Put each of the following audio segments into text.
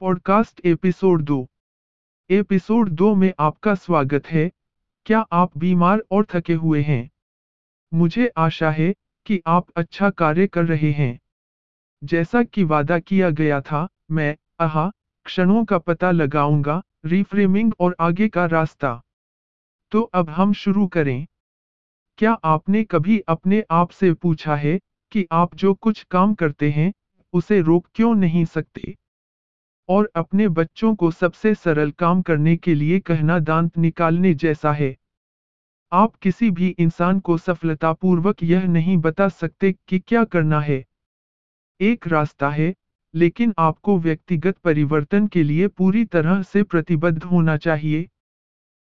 Podcast episode दो। Episode दो में आपका स्वागत है। क्या आप बीमार और थके हुए हैं? मुझे आशा है कि आप अच्छा कार्य कर रहे हैं। जैसा कि वादा किया गया था, मैं, आहा, क्षणों का पता लगाऊँगा रिफ्रेमिंग और आगे का रास्ता। तो अब हम शुरू करें। क्या आपने कभी अपने आप से पूछा है कि आप जो कुछ काम करते हैं, उसे रोक क्यों नहीं सकते? और अपने बच्चों को सबसे सरल काम करने के लिए कहना दांत निकालने जैसा है। आप किसी भी इंसान को सफलतापूर्वक यह नहीं बता सकते कि क्या करना है। एक रास्ता है, लेकिन आपको व्यक्तिगत परिवर्तन के लिए पूरी तरह से प्रतिबद्ध होना चाहिए।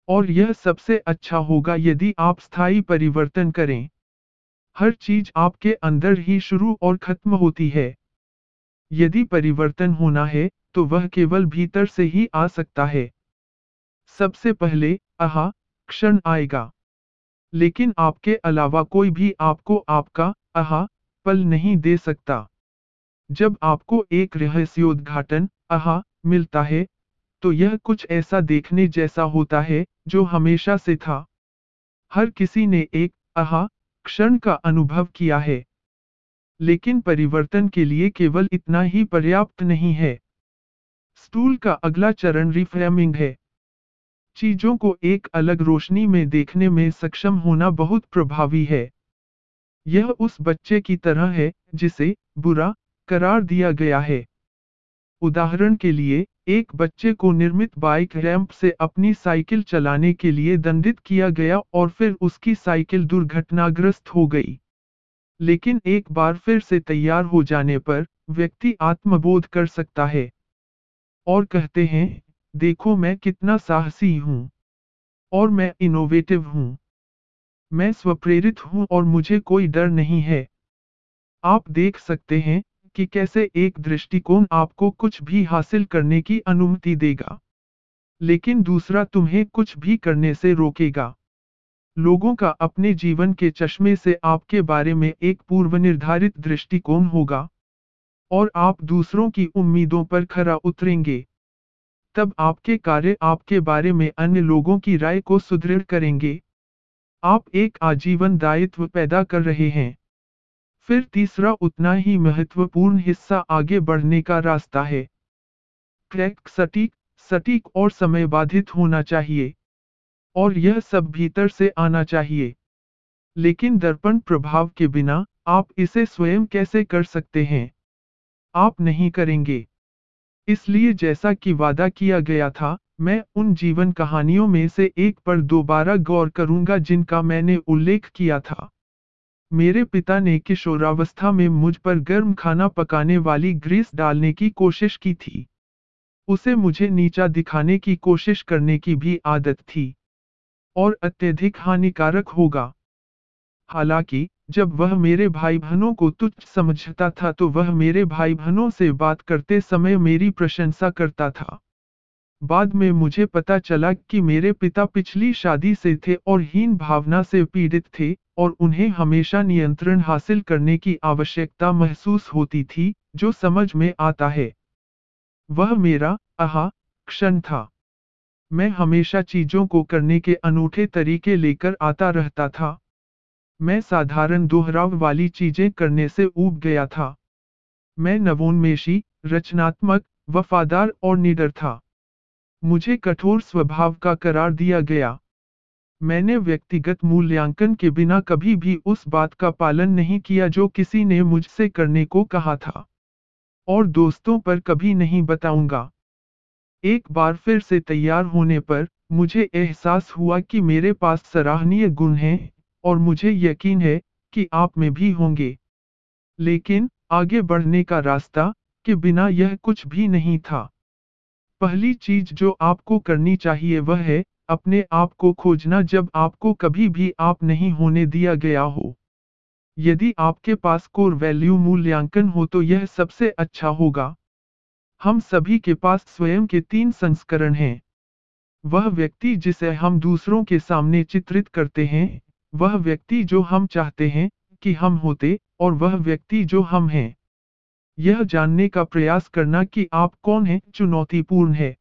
और यह सबसे अच्छा होगा यदि आप स्थायी परिवर्तन करें। हर चीज़ आपके अंदर ही शुरू और खत्म होती है। यदि परिवर्तन होना है तो वह केवल भीतर से ही आ सकता है। सबसे पहले, आहा, क्षण आएगा। लेकिन आपके अलावा कोई भी आपको आपका, आहा, पल नहीं दे सकता। जब आपको एक रहस्योद्घाटन, आहा, मिलता है तो यह कुछ ऐसा देखने जैसा होता है, जो हमेशा से था। हर किसी ने एक, आहा, क्षण का अनुभव किया है। लेकिन परिवर्तन के लिए केवल इतना ही पर्याप्त नहीं है। स्टूल का अगला चरण रिफ्रेमिंग है। चीज़ों को एक अलग रोशनी में देखने में सक्षम होना बहुत प्रभावी है। यह उस बच्चे की तरह है, जिसे बुरा करार दिया गया है। उदाहरण के लिए, एक बच्चे को निर्मित बाइक रैंप से अपनी साइकिल चलाने के लिए दंडित किया गया और फिर उसकी साइकिल दुर्घटनाग्रस्त हो गई। लेकिन एक बार फिर से तैयार हो जाने पर, व्यक्ति आत्मबोध कर सकता है। और कहते हैं, देखो मैं कितना साहसी हूँ और मैं इनोवेटिव हूँ। मैं स्वप्रेरित हूँ और मुझे कोई डर नहीं है। आप देख सकते हैं कि कैसे एक दृष्टिकोण आपको कुछ भी हासिल करने की अनुमति देगा, लेकिन दूसरा तुम्हें कुछ भी करने से रोकेगा। लोगों का अपने जीवन के चश्मे से आपके बारे में एक पूर्व निर्धारित दृष्टिकोण होगा। और आप दूसरों की उम्मीदों पर खरा उतरेंगे। तब आपके कार्य आपके बारे में अन्य लोगों की राय को सुदृढ़ करेंगे। आप एक आजीवन दायित्व पैदा कर रहे हैं। फिर तीसरा उतना ही महत्वपूर्ण हिस्सा आगे बढ़ने का रास्ता है। क्रैक सटीक सटीक और समय बाधित होना चाहिए। और यह सब भीतर से आना चाहिए। लेकिन दर्पण प्रभाव के बिना आप इसे स्वयं कैसे कर सकते हैं? आप नहीं करेंगे। इसलिए जैसा कि वादा किया गया था, मैं उन जीवन कहानियों में से एक पर दोबारा गौर करूँगा जिनका मैंने उल्लेख किया था। मेरे पिता ने किशोरावस्था में मुझ पर गर्म खाना पकाने वाली ग्रीस डालने की कोशिश की थी। उसे मुझे नीचा दिखाने की कोशिश करने की भी आदत थी। और अत्यधिक हानिकारक होगा। हालाँकि, जब वह मेरे भाई बहनों को तुच्छ समझता था तो वह मेरे भाई बहनों से बात करते समय मेरी प्रशंसा करता था। बाद में मुझे पता चला कि मेरे पिता पिछली शादी से थे और हीन भावना से पीड़ित थे और उन्हें हमेशा नियंत्रण हासिल करने की आवश्यकता महसूस होती थी, जो समझ में आता है। वह मेरा, आहा, क्षण था। मैं हमेशा चीज़ों को करने के अनूठे तरीके लेकर आता रहता था। मैं साधारण दोहराव वाली चीज़ें करने से ऊब गया था। मैं नवोन्मेषी, रचनात्मक, वफादार और निडर था। मुझे कठोर स्वभाव का करार दिया गया। मैंने व्यक्तिगत मूल्यांकन के बिना कभी भी उस बात का पालन नहीं किया जो किसी ने मुझसे करने को कहा था। और दोस्तों पर कभी नहीं बताऊँगा। एक बार फिर से तैयार होने पर मुझे एहसास हुआ कि मेरे पास सराहनीय गुण हैं। और मुझे यकीन है कि आप में भी होंगे। लेकिन आगे बढ़ने का रास्ता के बिना यह कुछ भी नहीं था। पहली चीज़ जो आपको करनी चाहिए वह है अपने आप को खोजना जब आपको कभी भी आप नहीं होने दिया गया हो। यदि आपके पास कोर वैल्यू मूल्यांकन हो तो यह सबसे अच्छा होगा। हम सभी के पास स्वयं के तीन संस्करण हैं। वह व्यक्ति जिसे हम दूसरों के सामने चित्रित करते हैं वह व्यक्ति जो हम चाहते हैं कि हम होते और वह व्यक्ति जो हम हैं। यह जानने का प्रयास करना कि आप कौन हैं, चुनौतीपूर्ण है।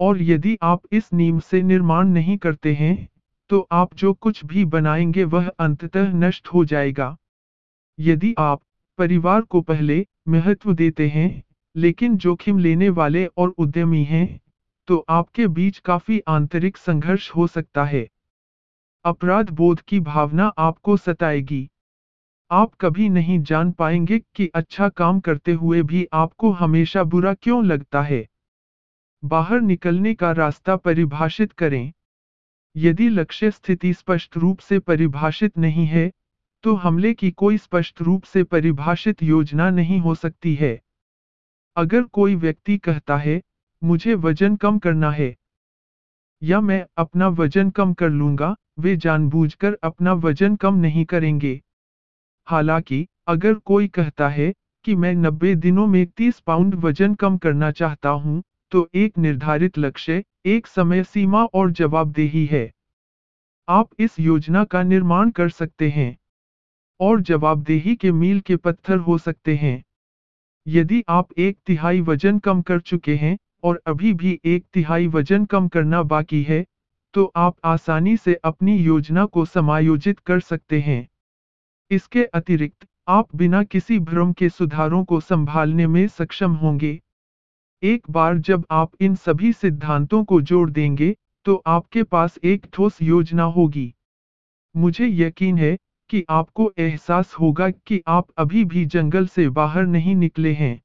और यदि आप इस नींव से निर्माण नहीं करते हैं तो आप जो कुछ भी बनाएँगे वह अंततः नष्ट हो जाएगा। यदि आप परिवार को पहले महत्व देते हैं, लेकिन जोखिम लेने वाले और उद्यमी हैं तो आपके बीच काफ़ी आंतरिक संघर्ष हो सकता है। अपराध बोध की भावना आपको सताएगी। आप कभी नहीं जान पाएँगे कि अच्छा काम करते हुए भी आपको हमेशा बुरा क्यों लगता है। बाहर निकलने का रास्ता परिभाषित करें। यदि लक्ष्य स्थिति स्पष्ट रूप से परिभाषित नहीं है तो हमले की कोई स्पष्ट रूप से परिभाषित योजना नहीं हो सकती है। अगर कोई व्यक्ति कहता है, मुझे वज़न कम करना है या मैं अपना वज़न कम कर लूँगा वे जानबूझकर अपना वज़न कम नहीं करेंगे। हालाँकि अगर कोई कहता है कि मैं 90 दिनों में 30 पाउंड वज़न कम करना चाहता हूँ, तो एक निर्धारित लक्ष्य, एक समय सीमा और जवाबदेही है। आप इस योजना का निर्माण कर सकते हैं। और जवाबदेही के मील के पत्थर हो सकते हैं। यदि आप एक तिहाई वज़न कम कर चुके हैं और अभी भी एक तिहाई वज़न कम करना बाकी है तो आप आसानी से अपनी योजना को समायोजित कर सकते हैं। इसके अतिरिक्त, आप बिना किसी भ्रम के सुधारों को संभालने में सक्षम होंगे। एक बार जब आप इन सभी सिद्धांतों को जोड़ देंगे तो आपके पास एक ठोस योजना होगी। मुझे यकीन है कि आपको एहसास होगा कि आप अभी भी जंगल से बाहर नहीं निकले हैं।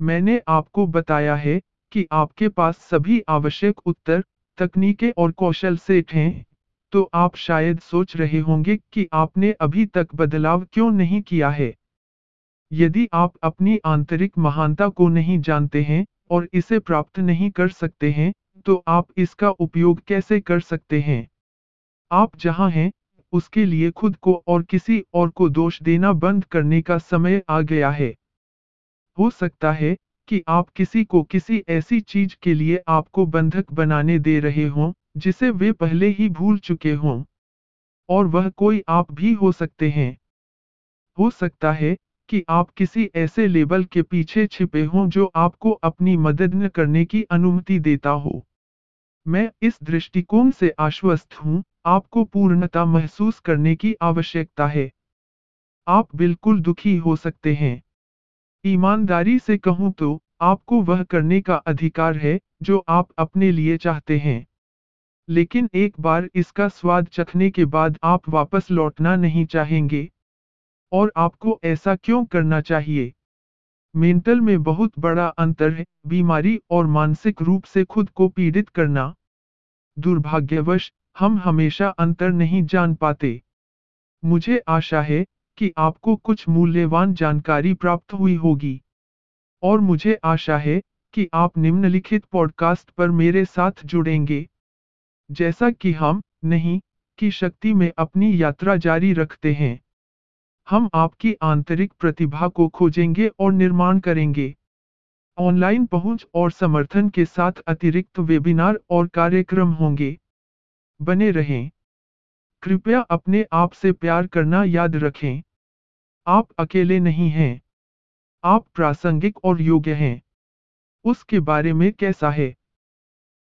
मैंने आपको बताया है कि आपके पास सभी आवश्यक उत्तर तकनीकें और कौशल सेट हैं तो आप शायद सोच रहे होंगे कि आपने अभी तक बदलाव क्यों नहीं किया है। यदि आप अपनी आंतरिक महानता को नहीं जानते हैं और इसे प्राप्त नहीं कर सकते हैं तो आप इसका उपयोग कैसे कर सकते हैं? आप जहाँ हैं, उसके लिए खुद को और किसी और को दोष देना बंद करने का समय आ गया है। हो सकता है कि आप किसी को किसी ऐसी चीज़ के लिए आपको बंधक बनाने दे रहे हों, जिसे वे पहले ही भूल चुके हों। और वह कोई आप भी हो सकते हैं। हो सकता है कि आप किसी ऐसे लेबल के पीछे छिपे हों जो आपको अपनी मदद न करने की अनुमति देता हो। मैं इस दृष्टिकोण से आश्वस्त हूँ, आपको पूर्णता महसूस करने की आवश्यकता है। आप बिल्कुल दुखी हो सकते हैं। ईमानदारी से कहूँ तो आपको वह करने का अधिकार है, जो आप अपने लिए चाहते हैं। लेकिन एक बार इसका स्वाद चखने के बाद आप वापस लौटना नहीं चाहेंगे। और आपको ऐसा क्यों करना चाहिए? मेंटल में बहुत बड़ा अंतर है, बीमारी और मानसिक रूप से खुद को पीड़ित करना। दुर्भाग्यवश, हम हमेशा अंतर नहीं जान पाते। मुझे आशा है कि आपको कुछ मूल्यवान जानकारी प्राप्त हुई होगी। और मुझे आशा है कि आप निम्नलिखित पॉडकास्ट पर मेरे साथ जुड़ेंगे। जैसा कि हम नहीं, की शक्ति में अपनी यात्रा जारी रखते हैं। हम आपकी आंतरिक प्रतिभा को खोजेंगे और निर्माण करेंगे। ऑनलाइन पहुँच और समर्थन के साथ अतिरिक्त वेबिनार और कार्यक्रम होंगे। बने रहें। कृपया अपने आप से प्यार करना याद रखें। आप अकेले नहीं हैं। आप प्रासंगिक और योग्य हैं। उसके बारे में कैसा है?